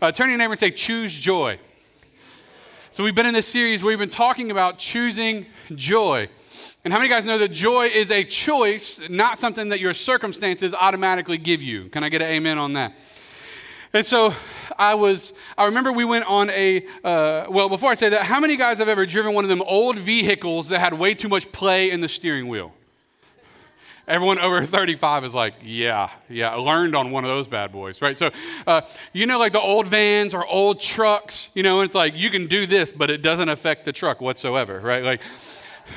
Uh, turn to your neighbor and say, choose joy. So we've been in this series where we've been talking about choosing joy. And how many guys know that joy is a choice, not something that your circumstances automatically give you? Can I get an amen on that? And so I was, I remember we went on a, uh, well, before I say that, how many guys have ever driven one of them old vehicles that had way too much play in the steering wheel? Everyone over 35 is like, yeah, yeah, learned on one of those bad boys, right? So, uh, you know, like the old vans or old trucks, you know, it's like you can do this, but it doesn't affect the truck whatsoever, right? Like,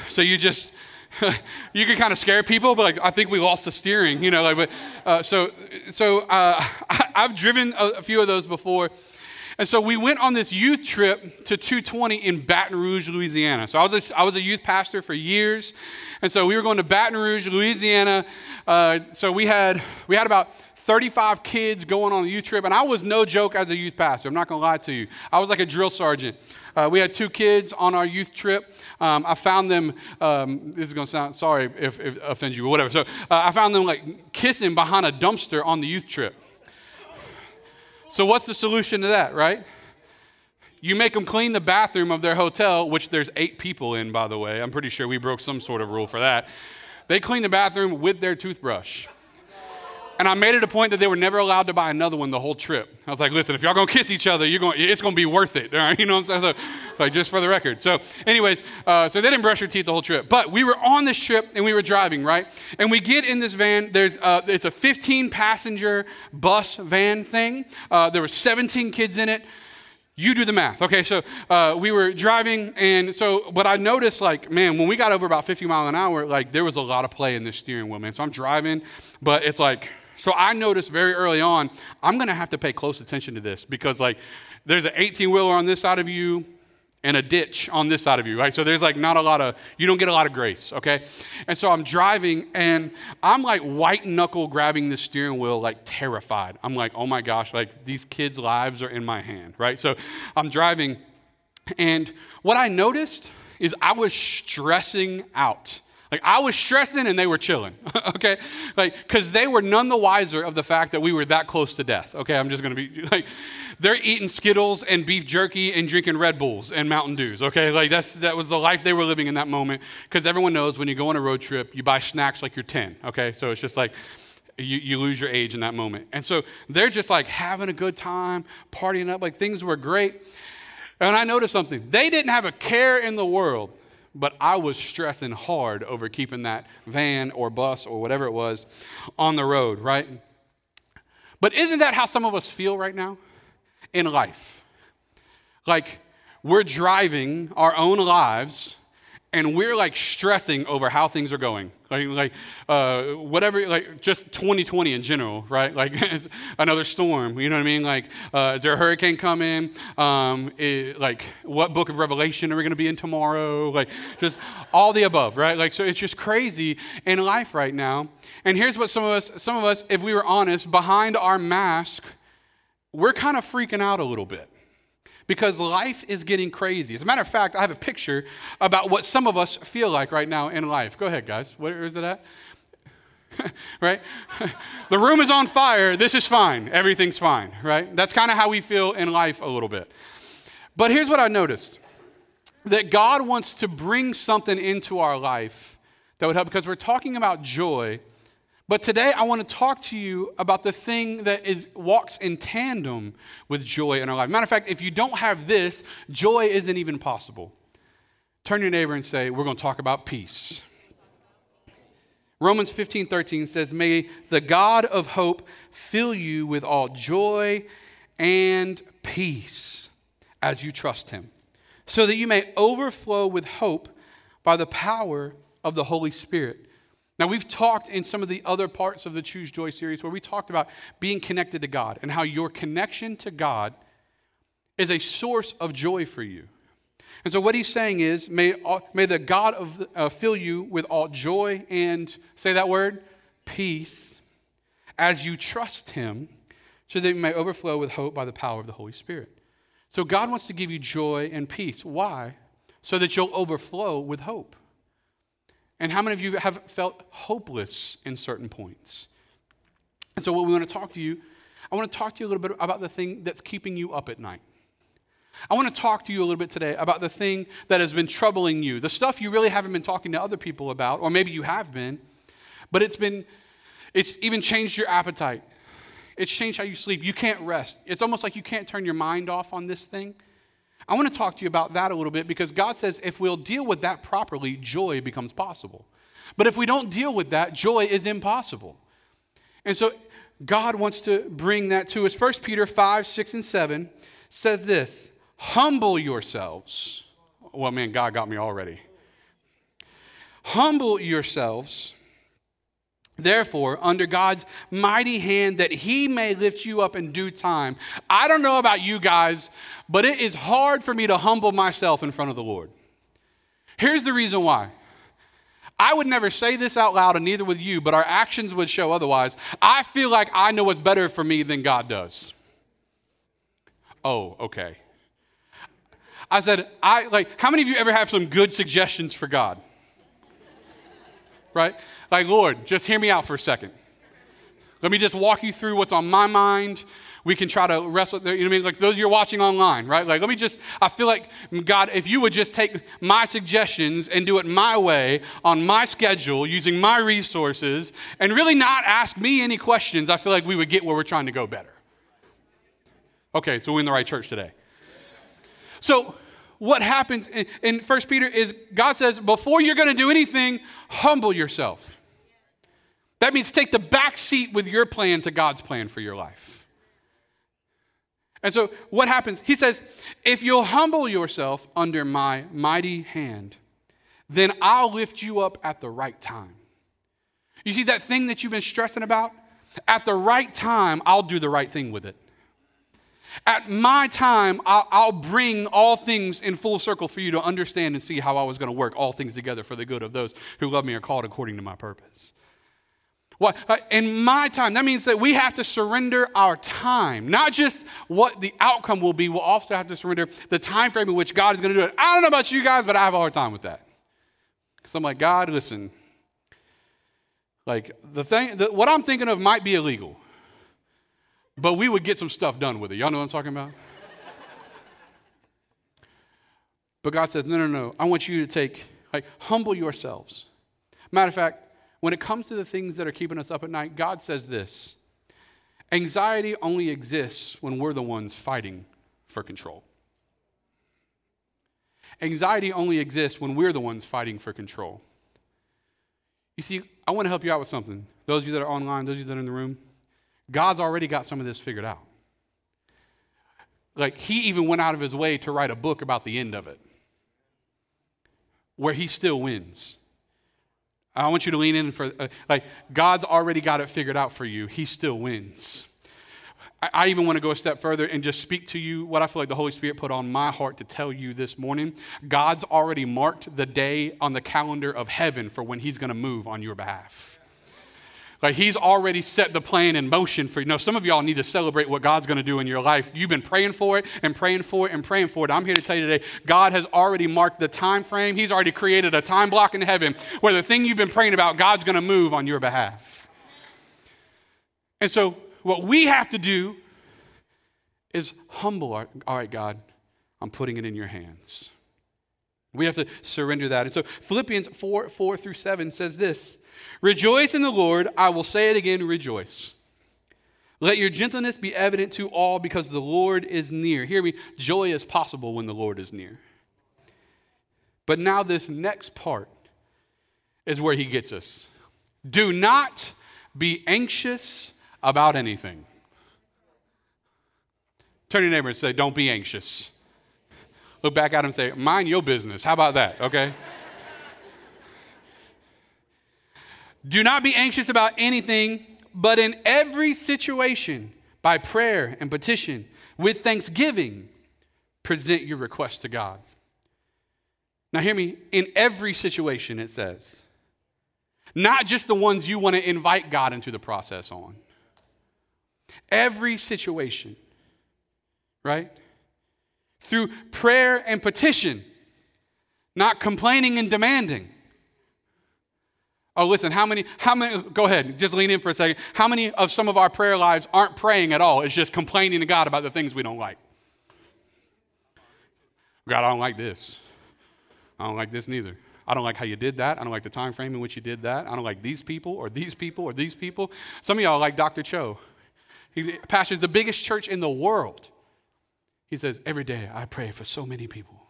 so you just, you can kind of scare people, but like, I think we lost the steering, you know, like, but, uh, so, so uh, I, have driven a, a few of those before. And so we went on this youth trip to 220 in Baton Rouge, Louisiana. So I was a, I was a youth pastor for years. And so we were going to Baton Rouge, Louisiana. Uh, so we had, we had about 35 kids going on the youth trip. And I was no joke as a youth pastor. I'm not going to lie to you. I was like a drill sergeant. Uh, we had two kids on our youth trip. Um, I found them, um, this is going to sound, sorry if, if offends you or whatever. So uh, I found them like kissing behind a dumpster on the youth trip. So, what's the solution to that, right? You make them clean the bathroom of their hotel, which there's eight people in, by the way. I'm pretty sure we broke some sort of rule for that. They clean the bathroom with their toothbrush. And I made it a point that they were never allowed to buy another one the whole trip. I was like, listen, if y'all gonna kiss each other, you're going it's gonna be worth it. All right? You know what I'm saying? So, like, just for the record. So, anyways, uh, so they didn't brush their teeth the whole trip. But we were on this trip and we were driving, right? And we get in this van. There's uh, it's a 15 passenger bus van thing. Uh, there were 17 kids in it. You do the math. Okay, so uh, we were driving, and so, but I noticed, like, man, when we got over about 50 mile an hour, like, there was a lot of play in this steering wheel, man. So I'm driving, but it's like, so I noticed very early on, I'm going to have to pay close attention to this because, like, there's an 18 wheeler on this side of you and a ditch on this side of you, right? So there's like not a lot of, you don't get a lot of grace, okay? And so I'm driving and I'm like white knuckle grabbing the steering wheel, like terrified. I'm like, oh my gosh, like these kids' lives are in my hand, right? So I'm driving and what I noticed is I was stressing out. Like I was stressing and they were chilling, okay? Like, because they were none the wiser of the fact that we were that close to death, okay? I'm just gonna be like, they're eating Skittles and beef jerky and drinking Red Bulls and Mountain Dews, okay? Like that's, that was the life they were living in that moment. Because everyone knows when you go on a road trip, you buy snacks like you're 10, okay? So it's just like, you, you lose your age in that moment. And so they're just like having a good time, partying up, like things were great. And I noticed something. They didn't have a care in the world but I was stressing hard over keeping that van or bus or whatever it was on the road, right? But isn't that how some of us feel right now in life? Like we're driving our own lives and we're like stressing over how things are going. Like, like uh, whatever like just 2020 in general right? Like another storm you know what i mean? Like uh, is there a hurricane coming? Um, it, like what book of revelation are we going to be in tomorrow? Like just all the above right? Like so it's just crazy in life right now. And here's what some of us some of us if we were honest behind our mask we're kind of freaking out a little bit because life is getting crazy. As a matter of fact, I have a picture about what some of us feel like right now in life. Go ahead, guys. Where is it at? right? the room is on fire. This is fine. Everything's fine, right? That's kind of how we feel in life a little bit. But here's what I noticed that God wants to bring something into our life that would help because we're talking about joy but today I want to talk to you about the thing that is walks in tandem with joy in our life. Matter of fact, if you don't have this, joy isn't even possible. Turn your neighbor and say, We're going to talk about peace. Romans 15 13 says, May the God of hope fill you with all joy and peace as you trust him, so that you may overflow with hope by the power of the Holy Spirit. Now, we've talked in some of the other parts of the Choose Joy series where we talked about being connected to God and how your connection to God is a source of joy for you. And so, what he's saying is, may, may the God of, uh, fill you with all joy and, say that word, peace, as you trust him, so that you may overflow with hope by the power of the Holy Spirit. So, God wants to give you joy and peace. Why? So that you'll overflow with hope. And how many of you have felt hopeless in certain points? And so, what we want to talk to you I want to talk to you a little bit about the thing that's keeping you up at night. I want to talk to you a little bit today about the thing that has been troubling you, the stuff you really haven't been talking to other people about, or maybe you have been, but it's been, it's even changed your appetite. It's changed how you sleep. You can't rest. It's almost like you can't turn your mind off on this thing. I want to talk to you about that a little bit because God says if we'll deal with that properly, joy becomes possible. But if we don't deal with that, joy is impossible. And so God wants to bring that to us. 1 Peter 5, 6, and 7 says this Humble yourselves. Well, man, God got me already. Humble yourselves, therefore, under God's mighty hand, that he may lift you up in due time. I don't know about you guys, but it is hard for me to humble myself in front of the Lord. Here's the reason why I would never say this out loud, and neither would you, but our actions would show otherwise. I feel like I know what's better for me than God does. Oh, okay. I said, I like, how many of you ever have some good suggestions for God? Right? Like, Lord, just hear me out for a second. Let me just walk you through what's on my mind we can try to wrestle. You know what I mean? Like those of you watching online, right? Like, let me just, I feel like, God, if you would just take my suggestions and do it my way, on my schedule, using my resources, and really not ask me any questions, I feel like we would get where we're trying to go better. Okay, so we're in the right church today. So, what happens in, in 1 Peter is God says, before you're going to do anything, humble yourself. That means take the back seat with your plan to God's plan for your life. And so what happens? He says, If you'll humble yourself under my mighty hand, then I'll lift you up at the right time. You see that thing that you've been stressing about? At the right time, I'll do the right thing with it. At my time, I'll, I'll, bring all things in full circle for you to understand and see how I was going to work all things together for the good of those who love me are called according to my purpose. What, uh, in my time, that means that we have to surrender our time, not just what the outcome will be. We'll also have to surrender the time frame in which God is going to do it. I don't know about you guys, but I have a hard time with that. Because I'm like, God, listen, like the thing, the, what I'm thinking of might be illegal, but we would get some stuff done with it. Y'all know what I'm talking about? but God says, no, no, no. I want you to take, like, humble yourselves. Matter of fact, when it comes to the things that are keeping us up at night, God says this anxiety only exists when we're the ones fighting for control. Anxiety only exists when we're the ones fighting for control. You see, I want to help you out with something. Those of you that are online, those of you that are in the room, God's already got some of this figured out. Like, He even went out of His way to write a book about the end of it, where He still wins. I want you to lean in for, uh, like, God's already got it figured out for you. He still wins. I, I even want to go a step further and just speak to you what I feel like the Holy Spirit put on my heart to tell you this morning. God's already marked the day on the calendar of heaven for when He's going to move on your behalf. Like he's already set the plan in motion for you. Know, some of y'all need to celebrate what God's going to do in your life. You've been praying for it and praying for it and praying for it. I'm here to tell you today, God has already marked the time frame. He's already created a time block in heaven where the thing you've been praying about, God's going to move on your behalf. And so what we have to do is humble our, all right, God, I'm putting it in your hands. We have to surrender that. And so Philippians 4 4 through 7 says this Rejoice in the Lord. I will say it again, rejoice. Let your gentleness be evident to all because the Lord is near. Hear me, joy is possible when the Lord is near. But now, this next part is where he gets us. Do not be anxious about anything. Turn your neighbor and say, Don't be anxious. Look back at him and say, Mind your business. How about that? Okay? Do not be anxious about anything, but in every situation, by prayer and petition, with thanksgiving, present your requests to God. Now, hear me, in every situation, it says, not just the ones you want to invite God into the process on. Every situation, right? Through prayer and petition, not complaining and demanding Oh, listen, how many, how many, go ahead, just lean in for a second. How many of some of our prayer lives aren't praying at all? It's just complaining to God about the things we don't like. God, I don't like this. I don't like this neither. I don't like how you did that. I don't like the time frame in which you did that. I don't like these people or these people or these people. Some of y'all like Dr. Cho. He pastors the biggest church in the world. He says, Every day I pray for so many people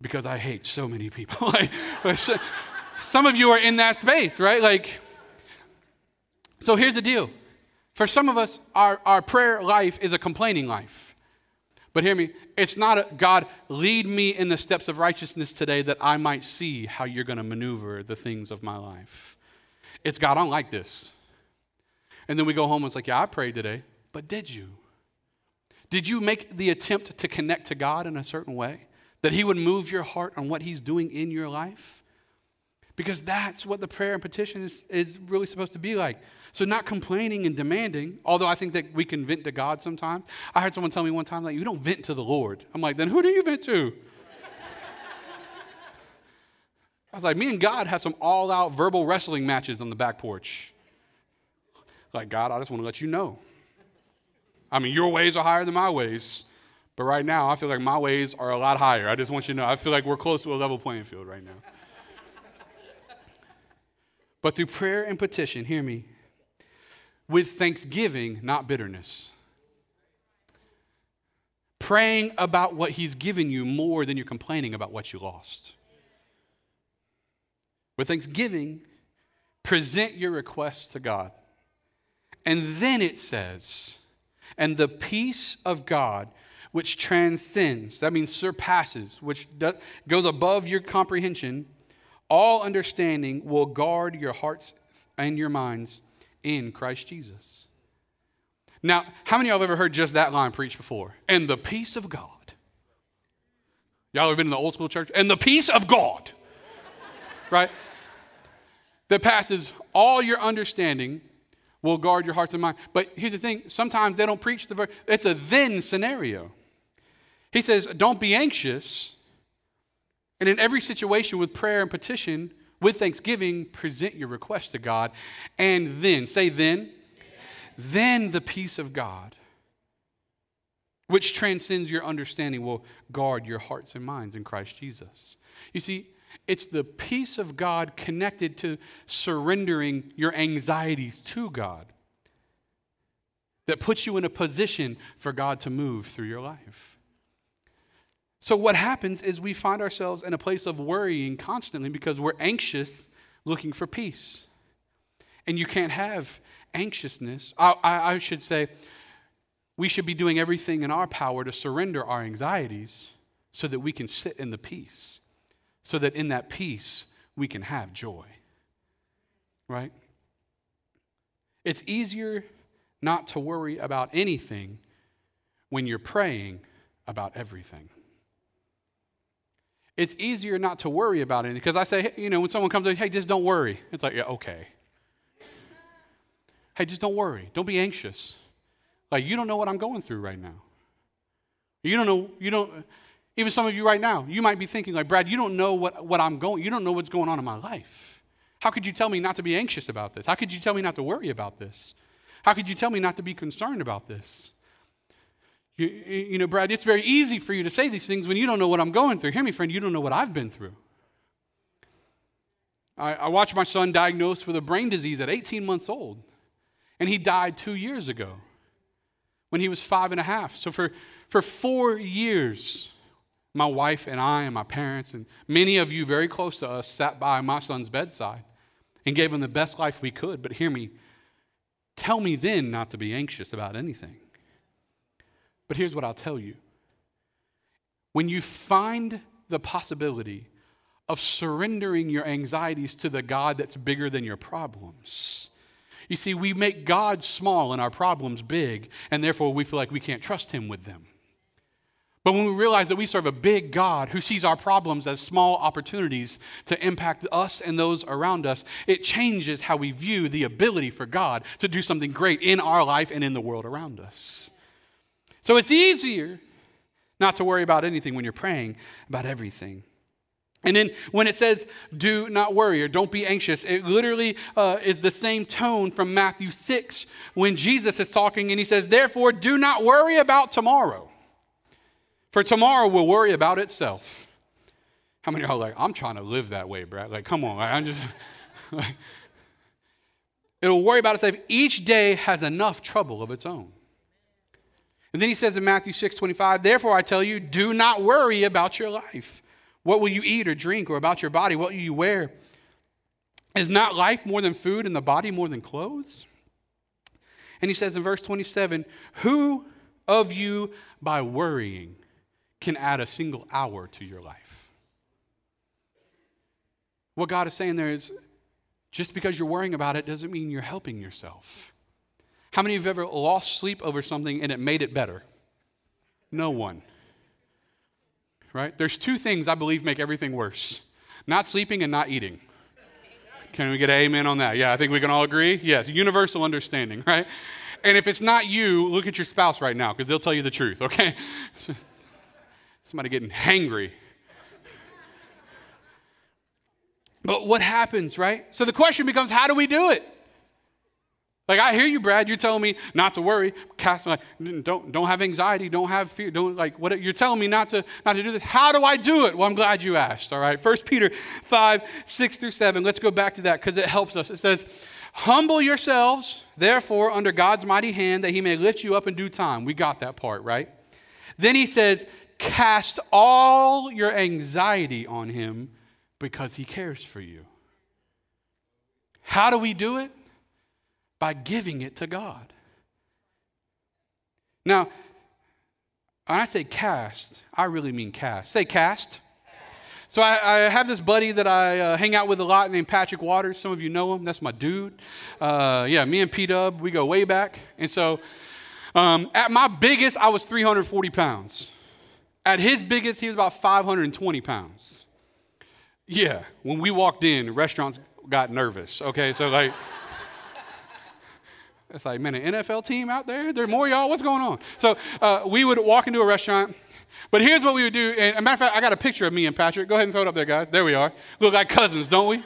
because I hate so many people. some of you are in that space, right? Like, so here's the deal. For some of us, our, our prayer life is a complaining life. But hear me, it's not a God, lead me in the steps of righteousness today that I might see how you're going to maneuver the things of my life. It's God, I don't like this. And then we go home and it's like, yeah, I prayed today, but did you? Did you make the attempt to connect to God in a certain way? That He would move your heart on what He's doing in your life? Because that's what the prayer and petition is, is really supposed to be like. So, not complaining and demanding, although I think that we can vent to God sometimes. I heard someone tell me one time, like, you don't vent to the Lord. I'm like, then who do you vent to? I was like, me and God had some all out verbal wrestling matches on the back porch. Like, God, I just want to let you know. I mean, your ways are higher than my ways. But right now, I feel like my ways are a lot higher. I just want you to know, I feel like we're close to a level playing field right now. but through prayer and petition, hear me, with thanksgiving, not bitterness. Praying about what He's given you more than you're complaining about what you lost. With thanksgiving, present your requests to God. And then it says, and the peace of God, which transcends, that means surpasses, which does, goes above your comprehension, all understanding will guard your hearts and your minds in Christ Jesus. Now, how many of y'all have ever heard just that line preached before? And the peace of God. Y'all have been in the old school church? And the peace of God, right? That passes all your understanding will guard your hearts and mind. But here's the thing sometimes they don't preach the verse, it's a then scenario. He says, Don't be anxious. And in every situation with prayer and petition, with thanksgiving, present your request to God. And then, say then, then the peace of God, which transcends your understanding, will guard your hearts and minds in Christ Jesus. You see, it's the peace of God connected to surrendering your anxieties to God that puts you in a position for God to move through your life. So, what happens is we find ourselves in a place of worrying constantly because we're anxious looking for peace. And you can't have anxiousness. I, I, I, should say, we should be doing everything in our power to surrender our anxieties so that we can sit in the peace, so that in that peace we can have joy. Right? It's easier not to worry about anything when you're praying about everything it's easier not to worry about it because I say, you know, when someone comes in, hey, just don't worry. It's like, yeah, okay. Hey, just don't worry. Don't be anxious. Like, you don't know what I'm going through right now. You don't know, you don't, even some of you right now, you might be thinking, like, Brad, you don't know what, what I'm going, you don't know what's going on in my life. How could you tell me not to be anxious about this? How could you tell me not to worry about this? How could you tell me not to be concerned about this? You, you know, Brad, it's very easy for you to say these things when you don't know what I'm going through. Hear me, friend, you don't know what I've been through. I, I watched my son diagnosed with a brain disease at 18 months old, and he died two years ago when he was five and a half. So for, for four years, my wife and I and my parents and many of you very close to us sat by my son's bedside and gave him the best life we could. But hear me, tell me then not to be anxious about anything. But here's what I'll tell you when you find the possibility of surrendering your anxieties to the God that's bigger than your problems. You see, we make God small and our problems big, and therefore we feel like we can't trust Him with them. But when we realize that we serve a big God who sees our problems as small opportunities to impact us and those around us, it changes how we view the ability for God to do something great in our life and in the world around us. So it's easier not to worry about anything when you're praying about everything. And then when it says, do not worry or don't be anxious, it literally uh, is the same tone from Matthew 6 when Jesus is talking and he says, therefore, do not worry about tomorrow, for tomorrow will worry about itself. How many are like, I'm trying to live that way, Brad? Like, come on. I'm just, like, it'll worry about itself. Each day has enough trouble of its own. And then he says in Matthew 6 25, therefore I tell you, do not worry about your life what will you eat or drink, or about your body? What will you wear? Is not life more than food and the body more than clothes? And he says in verse 27 Who of you, by worrying, can add a single hour to your life? What God is saying there is just because you're worrying about it doesn't mean you're helping yourself. How many of you have ever lost sleep over something and it made it better? No one right? There's two things I believe make everything worse not sleeping and not eating. Can we get an amen on that? Yeah, I think we can all agree. Yes, universal understanding, right? And if it's not you, look at your spouse right now because they'll tell you the truth, okay? Somebody getting hangry. But what happens, right? So the question becomes how do we do it? Like I hear you, Brad. You're telling me not to worry, cast like don't don't have anxiety, don't have fear, don't like what you're telling me not to not to do this. How do I do it? Well, I'm glad you asked. All right. First Peter 5, 6 through 7. Let's go back to that because it helps us. It says, Humble yourselves, therefore, under God's mighty hand, that he may lift you up in due time. We got that part, right? Then he says, Cast all your anxiety on him because he cares for you. How do we do it? by giving it to God. Now, when I say cast, I really mean cast. Say cast. So I, I, have this buddy that I uh, hang out with a lot named Patrick Waters. Some of you know him. That's my dude. Uh, yeah, me and P Dub, we go way back. And so um, at my biggest, I was 340 pounds. At his biggest, he was about 520 pounds. Yeah, when we walked in, restaurants got nervous. Okay, so like. It's like, man, an NFL team out there? There are more y'all? What's going on? So uh, we would walk into a restaurant. But here's what we would do. And a matter of fact, I got a picture of me and Patrick. Go ahead and throw it up there, guys. There we are. Look like cousins, don't we?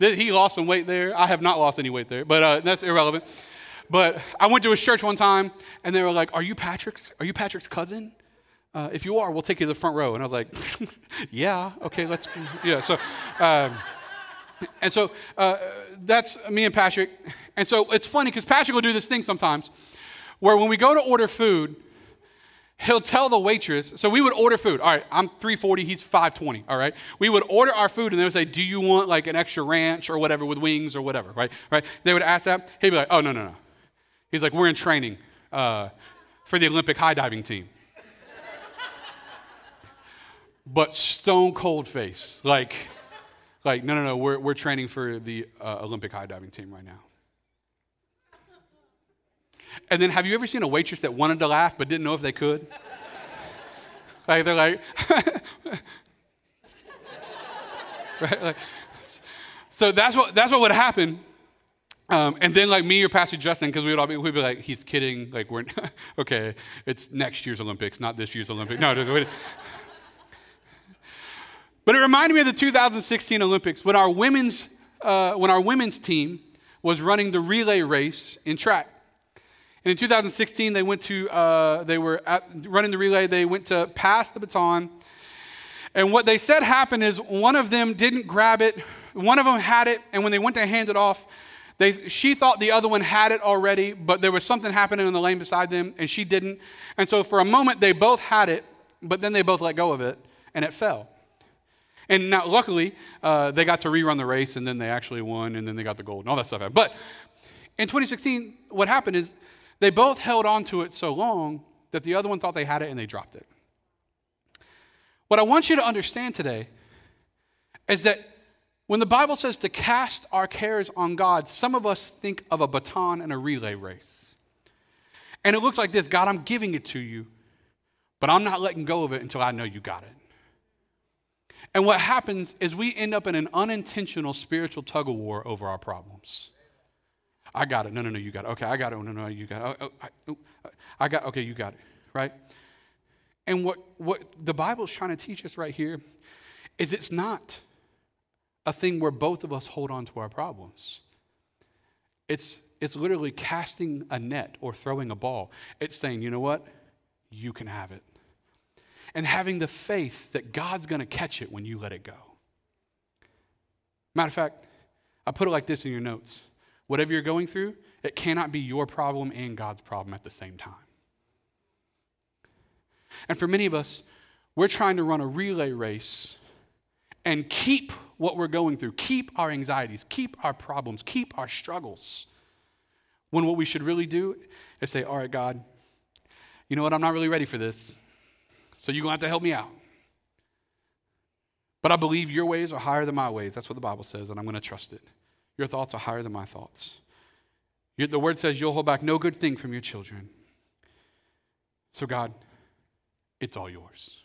He lost some weight there. I have not lost any weight there, but uh, that's irrelevant. But I went to his church one time, and they were like, "Are you Patrick's? Are you Patrick's cousin? Uh, if you are, we'll take you to the front row." And I was like, "Yeah, okay, let's." Yeah. So, um, and so uh, that's me and Patrick. And so it's funny because Patrick will do this thing sometimes where when we go to order food, he'll tell the waitress, so we would order food. All right, I'm 340, he's 520, all right? We would order our food and they would say, Do you want like an extra ranch or whatever with wings or whatever, right? Right? They would ask that. He'd be like, Oh, no, no, no. He's like, We're in training uh, for the Olympic high diving team. But stone cold face, like, like, no, no, no, we're, we're training for the uh, Olympic high diving team right now. And then have you ever seen a waitress that wanted to laugh but didn't know if they could? like they're like, right? Like, so that's what that's what would happen. Um, and then like me or Pastor Justin, because we would all be, we'd be like, he's kidding. Like we're okay. It's next year's Olympics, not this year's Olympics. No. But it reminded me of the 2016 Olympics when our women's uh, when our women's team was running the relay race in track. And in 2016, they went to, uh, they were at, running the relay, they went to pass the baton. And what they said happened is one of them didn't grab it, one of them had it, and when they went to hand it off, they, she thought the other one had it already, but there was something happening in the lane beside them, and she didn't. And so for a moment, they both had it, but then they both let go of it, and it fell. And now, luckily, uh, they got to rerun the race, and then they actually won, and then they got the gold, and all that stuff. But in 2016, what happened is they both held on to it so long that the other one thought they had it and they dropped it. What I want you to understand today is that when the Bible says to cast our cares on God, some of us think of a baton and a relay race. And it looks like this God, I'm giving it to you, but I'm not letting go of it until I know you got it. And what happens is we end up in an unintentional spiritual tug of war over our problems. I got it. No, no, no, you got it. Okay, I got it. Oh, no, no, you got it. Oh, oh, I, oh, I got Okay, you got it. Right? And what, what the Bible is trying to teach us right here is it's not a thing where both of us hold on to our problems. It's, it's literally casting a net or throwing a ball. It's saying, you know what? You can have it. And having the faith that God's going to catch it when you let it go. Matter of fact, I put it like this in your notes. Whatever you're going through, it cannot be your problem and God's problem at the same time. And for many of us, we're trying to run a relay race and keep what we're going through, keep our anxieties, keep our problems, keep our struggles. When what we should really do is say, All right, God, you know what? I'm not really ready for this. So you're going to have to help me out. But I believe your ways are higher than my ways. That's what the Bible says, and I'm going to trust it. Your thoughts are higher than my thoughts. the word says you'll hold back no good thing from your children. So, God, it's all yours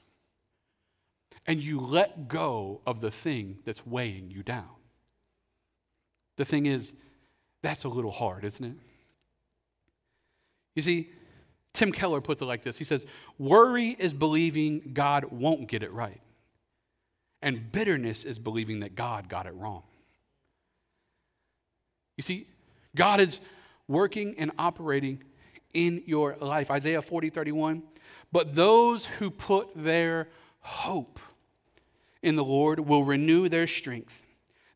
and you let go of the thing that's weighing you down. The thing is, that's a little hard, isn't it? You see, Tim Keller puts it like this He says, Worry is believing God won't get it right, and bitterness is believing that God got it wrong. You see, God is working and operating in your life. Isaiah 40, 31. But those who put their hope in the Lord will renew their strength.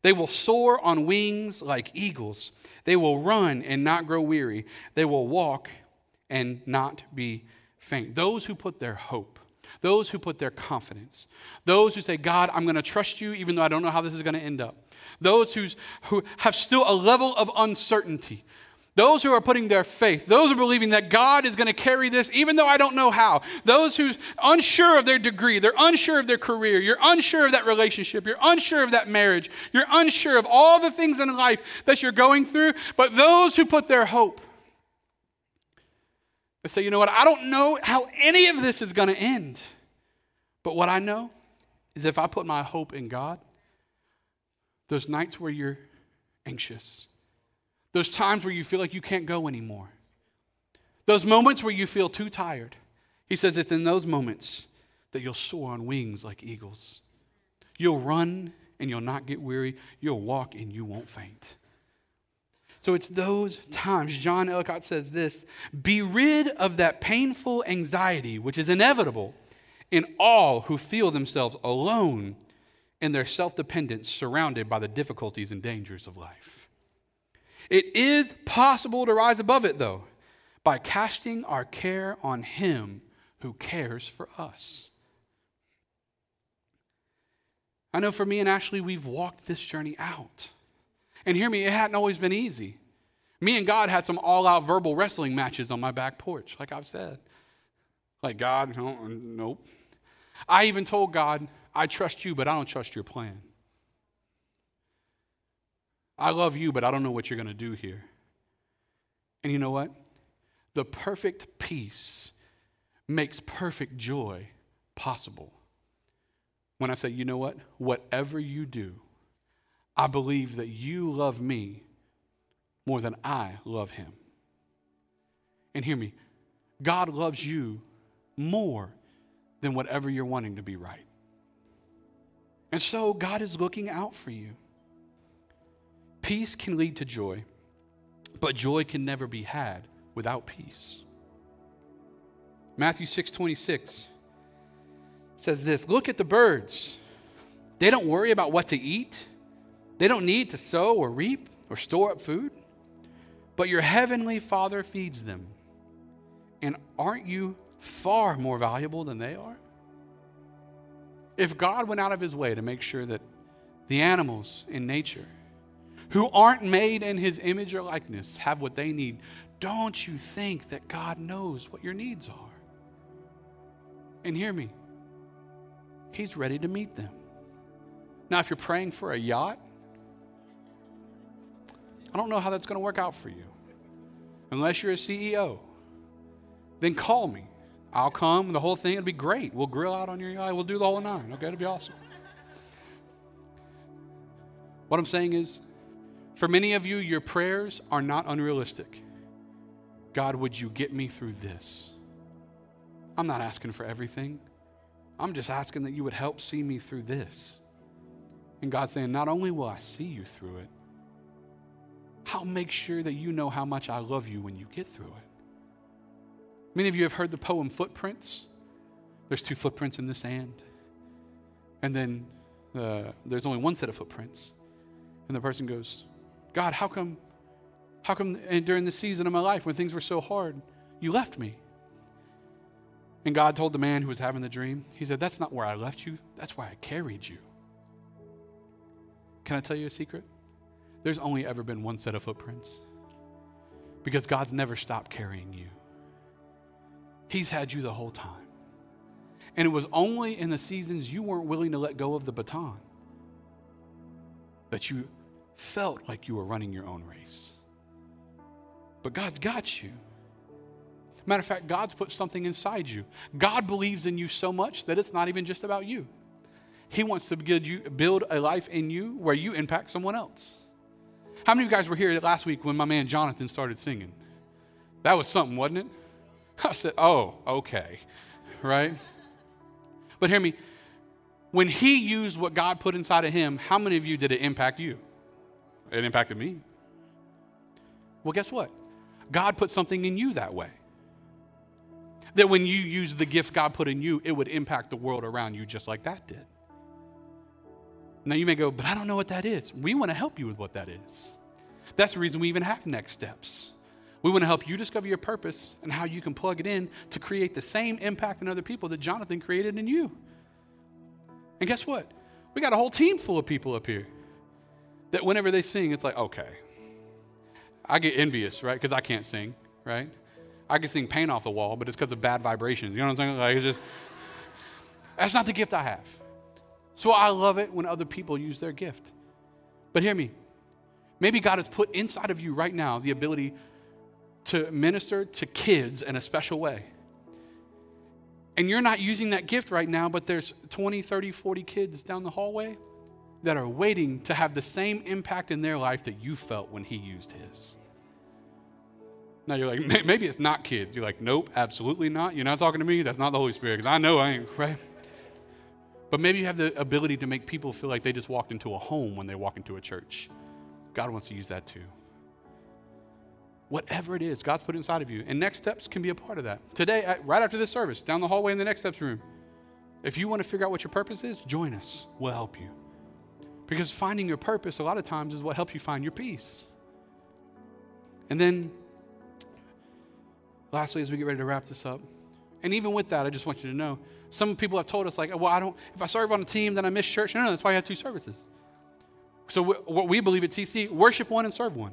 They will soar on wings like eagles. They will run and not grow weary. They will walk and not be faint. Those who put their hope, those who put their confidence, those who say, God, I'm going to trust you even though I don't know how this is going to end up. Those who's, who have still a level of uncertainty. Those who are putting their faith, those who are believing that God is going to carry this, even though I don't know how. Those who's unsure of their degree, they're unsure of their career, you're unsure of that relationship, you're unsure of that marriage, you're unsure of all the things in life that you're going through. But those who put their hope, they say, you know what, I don't know how any of this is going to end. But what I know is if I put my hope in God, those nights where you're anxious, those times where you feel like you can't go anymore. Those moments where you feel too tired. He says it's in those moments that you'll soar on wings like eagles. You'll run and you'll not get weary. You'll walk and you won't faint. So it's those times. John Ellicott says this Be rid of that painful anxiety which is inevitable in all who feel themselves alone in their self dependence, surrounded by the difficulties and dangers of life. It is possible to rise above it, though, by casting our care on Him who cares for us. I know for me and Ashley, we've walked this journey out. And hear me, it hadn't always been easy. Me and God had some all out verbal wrestling matches on my back porch, like I've said. Like, God, no, nope. I even told God, I trust you, but I don't trust your plan. I love you, but I don't know what you're going to do here. And you know what? The perfect peace makes perfect joy possible. When I say, you know what? Whatever you do, I believe that you love me more than I love him. And hear me God loves you more than whatever you're wanting to be right. And so God is looking out for you. Peace can lead to joy, but joy can never be had without peace. Matthew 6 26 says this Look at the birds. They don't worry about what to eat, they don't need to sow or reap or store up food, but your heavenly Father feeds them. And aren't you far more valuable than they are? If God went out of his way to make sure that the animals in nature who aren't made in his image or likeness have what they need, don't you think that God knows what your needs are? And hear me, he's ready to meet them. Now, if you're praying for a yacht, I don't know how that's going to work out for you. Unless you're a CEO, then call me. I'll come, the whole thing, it'll be great. We'll grill out on your yacht, we'll do the whole nine, okay? It'll be awesome. What I'm saying is, for many of you, your prayers are not unrealistic. God, would you get me through this? I'm not asking for everything. I'm just asking that you would help see me through this. And God's saying, Not only will I see you through it, I'll make sure that you know how much I love you when you get through it. Many of you have heard the poem Footprints. There's two footprints in the sand. And then uh, there's only one set of footprints. And the person goes, God, how come, how come during the season of my life when things were so hard, you left me? And God told the man who was having the dream, He said, That's not where I left you, that's why I carried you. Can I tell you a secret? There's only ever been one set of footprints because God's never stopped carrying you. He's had you the whole time. And it was only in the seasons you weren't willing to let go of the baton that you felt like you were running your own race. But God's got you. Matter of fact, God's put something inside you. God believes in you so much that it's not even just about you. He wants to build, you, build a life in you where you impact someone else. How many of you guys were here last week when my man Jonathan started singing? That was something, wasn't it? I said, oh, okay, right? But hear me, when he used what God put inside of him, how many of you did it impact you? It impacted me. Well, guess what? God put something in you that way that when you use the gift God put in you, it would impact the world around you just like that did. Now you may go, but I don't know what that is. We want to help you with what that is. That's the reason we even have next steps. We want to help you discover your purpose and how you can plug it in to create the same impact in other people that Jonathan created in you. And guess what? We got a whole team full of people up here that whenever they sing, it's like, okay. I get envious, right? Because I can't sing, right? I can sing paint off the wall, but it's because of bad vibrations. You know what I'm saying? Like, it's just, that's not the gift I have. So I love it when other people use their gift. But hear me. Maybe God has put inside of you right now the ability to minister to kids in a special way. And you're not using that gift right now, but there's 20, 30, 40 kids down the hallway that are waiting to have the same impact in their life that you felt when He used His. Now you're like, maybe it's not kids. You're like, nope, absolutely not. You're not talking to me. That's not the Holy Spirit because I know I ain't, right? But maybe you have the ability to make people feel like they just walked into a home when they walk into a church. God wants to use that too. Whatever it is, God's put inside of you. And next steps can be a part of that. Today, right after this service, down the hallway in the next steps room, if you want to figure out what your purpose is, join us. We'll help you. Because finding your purpose, a lot of times, is what helps you find your peace. And then lastly, as we get ready to wrap this up, and even with that, I just want you to know some people have told us, like, well, I don't, if I serve on a team, then I miss church. No, no, that's why I have two services. So, what we believe at TC, worship one and serve one.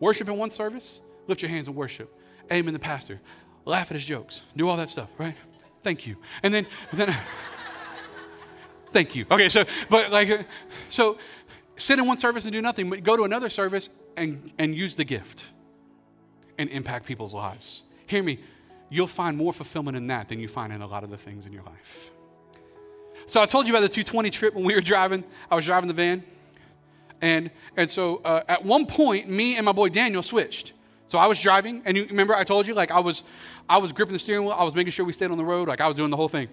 Worship in one service, lift your hands and worship. Amen the pastor. Laugh at his jokes. Do all that stuff, right? Thank you. And then, then thank you. Okay, so, but like, uh, so sit in one service and do nothing, but go to another service and, and use the gift and impact people's lives. Hear me, you'll find more fulfillment in that than you find in a lot of the things in your life. So I told you about the 220 trip when we were driving. I was driving the van. And, and so uh, at one point, me and my boy Daniel switched. So I was driving, and you remember I told you, like I was, I was gripping the steering wheel. I was making sure we stayed on the road. Like I was doing the whole thing.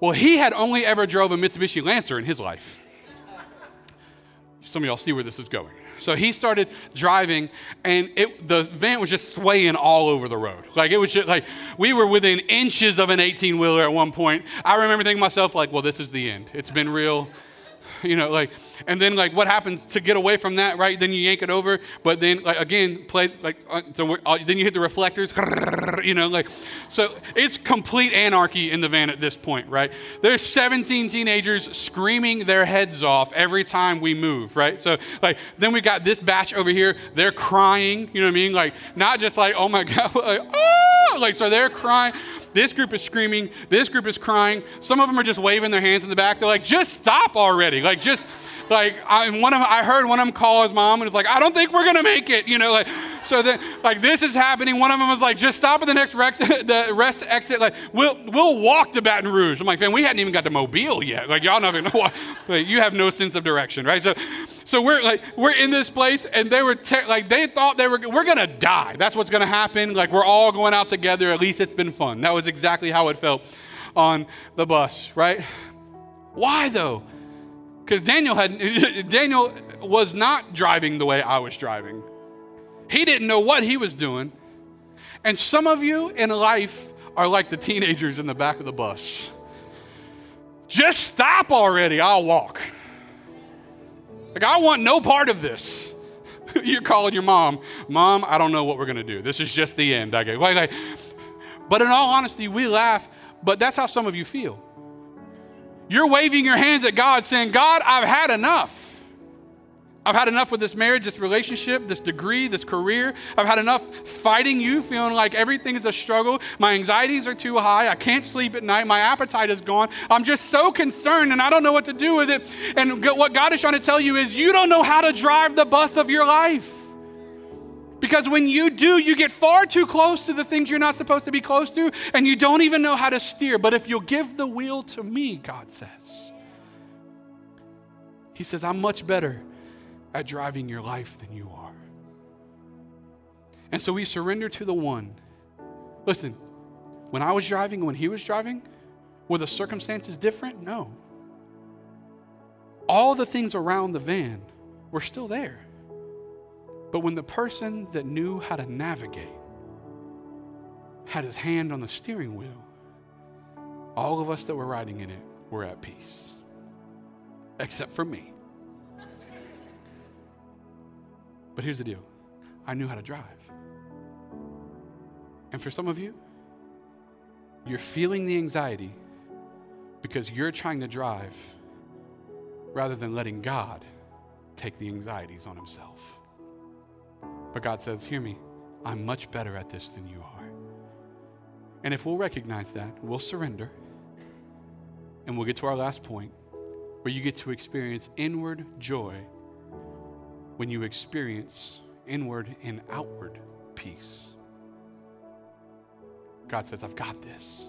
Well, he had only ever drove a Mitsubishi Lancer in his life. Some of y'all see where this is going. So he started driving, and it, the van was just swaying all over the road. Like it was just like we were within inches of an 18 wheeler at one point. I remember thinking to myself, like, well, this is the end. It's been real. you know, like, and then like what happens to get away from that, right? Then you yank it over, but then like again, play like, uh, so uh, then you hit the reflectors, you know, like, so it's complete anarchy in the van at this point, right? There's 17 teenagers screaming their heads off every time we move, right? So like, then we got this batch over here, they're crying, you know what I mean? Like, not just like, oh my God, like, oh, like, so they're crying. This group is screaming. This group is crying. Some of them are just waving their hands in the back. They're like, just stop already. Like, just, like, I, one of, I heard one of them call his mom and it's like, I don't think we're to make it. You know, like, so then, like, this is happening. One of them was like, just stop at the next rest, the rest exit. Like, we'll, we'll walk to Baton Rouge. I'm like, man, we hadn't even got to Mobile yet. Like, y'all don't know. Like, you have no sense of direction, right? So, so we're like, we're in this place and they were, te- like, they thought they were, we're to die. That's what's to happen. Like, we're all going out together. At least it's been fun. That was exactly how it felt on the bus, right? Why though? Because Daniel had Daniel was not driving the way I was driving. He didn't know what he was doing. And some of you in life are like the teenagers in the back of the bus. Just stop already, I'll walk. Like, I want no part of this. You're calling your mom, Mom, I don't know what we're going to do. This is just the end. I go, like, like, but in all honesty, we laugh, but that's how some of you feel. You're waving your hands at God saying, God, I've had enough. I've had enough with this marriage, this relationship, this degree, this career. I've had enough fighting you, feeling like everything is a struggle. My anxieties are too high. I can't sleep at night. My appetite is gone. I'm just so concerned and I don't know what to do with it. And what God is trying to tell you is you don't know how to drive the bus of your life. Because when you do, you get far too close to the things you're not supposed to be close to, and you don't even know how to steer. But if you'll give the wheel to me, God says, He says, I'm much better at driving your life than you are. And so we surrender to the one. Listen, when I was driving, when he was driving, were the circumstances different? No. All the things around the van were still there. But when the person that knew how to navigate had his hand on the steering wheel, all of us that were riding in it were at peace, except for me. But here's the deal I knew how to drive. And for some of you, you're feeling the anxiety because you're trying to drive rather than letting God take the anxieties on himself. But God says, Hear me, I'm much better at this than you are. And if we'll recognize that, we'll surrender, and we'll get to our last point where you get to experience inward joy when you experience inward and outward peace. God says, I've got this.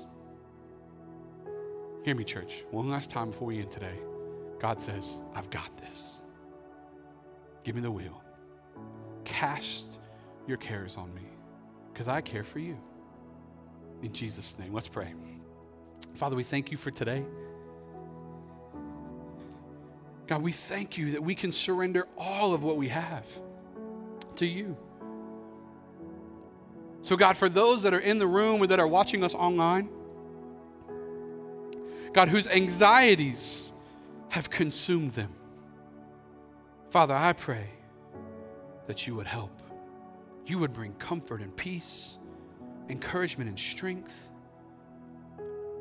Hear me, church. One last time before we end today. God says, I've got this. Give me the wheel. Cast your cares on me because I care for you. In Jesus' name, let's pray. Father, we thank you for today. God, we thank you that we can surrender all of what we have to you. So, God, for those that are in the room or that are watching us online, God, whose anxieties have consumed them, Father, I pray that you would help. You would bring comfort and peace, encouragement and strength.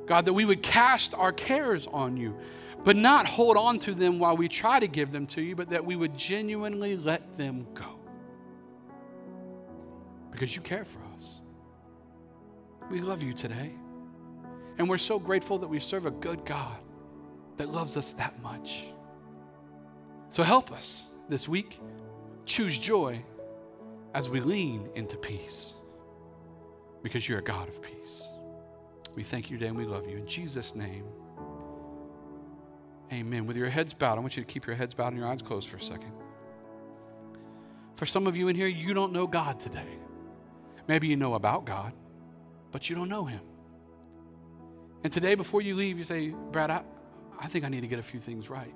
God, that we would cast our cares on you but not hold on to them while we try to give them to you, but that we would genuinely let them go. Because you care for us. We love you today. And we're so grateful that we serve a good God that loves us that much. So help us this week choose joy as we lean into peace because you're a God of peace. We thank you today and we love you. In Jesus' name. Amen. With your heads bowed, I want you to keep your heads bowed and your eyes closed for a second. For some of you in here, you don't know God today. Maybe you know about God, but you don't know Him. And today, before you leave, you say, Brad, I, I think I need to get a few things right.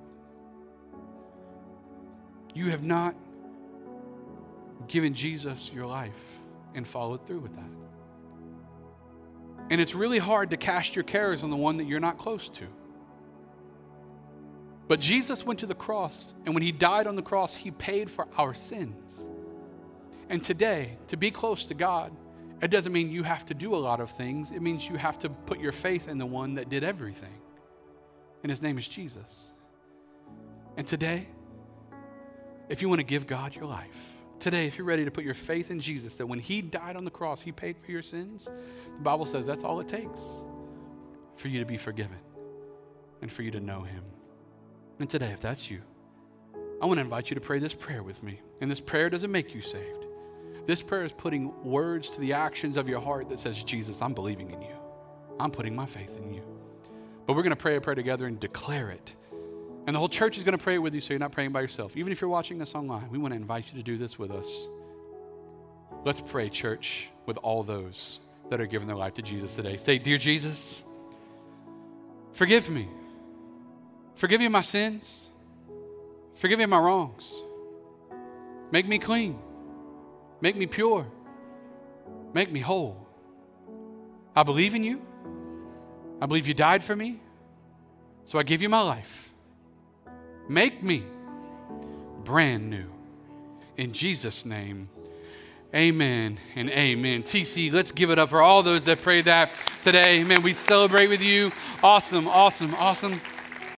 You have not given Jesus your life and followed through with that. And it's really hard to cast your cares on the one that you're not close to. But Jesus went to the cross, and when he died on the cross, he paid for our sins. And today, to be close to God, it doesn't mean you have to do a lot of things. It means you have to put your faith in the one that did everything. And his name is Jesus. And today, if you want to give God your life, today, if you're ready to put your faith in Jesus, that when he died on the cross, he paid for your sins, the Bible says that's all it takes for you to be forgiven and for you to know him. And today, if that's you, I want to invite you to pray this prayer with me. And this prayer doesn't make you saved. This prayer is putting words to the actions of your heart that says, Jesus, I'm believing in you. I'm putting my faith in you. But we're going to pray a prayer together and declare it. And the whole church is going to pray with you so you're not praying by yourself. Even if you're watching this online, we want to invite you to do this with us. Let's pray, church, with all those that are giving their life to Jesus today. Say, Dear Jesus, forgive me Forgive you my sins. Forgive me my wrongs. Make me clean. Make me pure. Make me whole. I believe in you. I believe you died for me. So I give you my life. Make me brand new. In Jesus' name, amen and amen. TC, let's give it up for all those that prayed that today. Man, we celebrate with you. Awesome, awesome, awesome.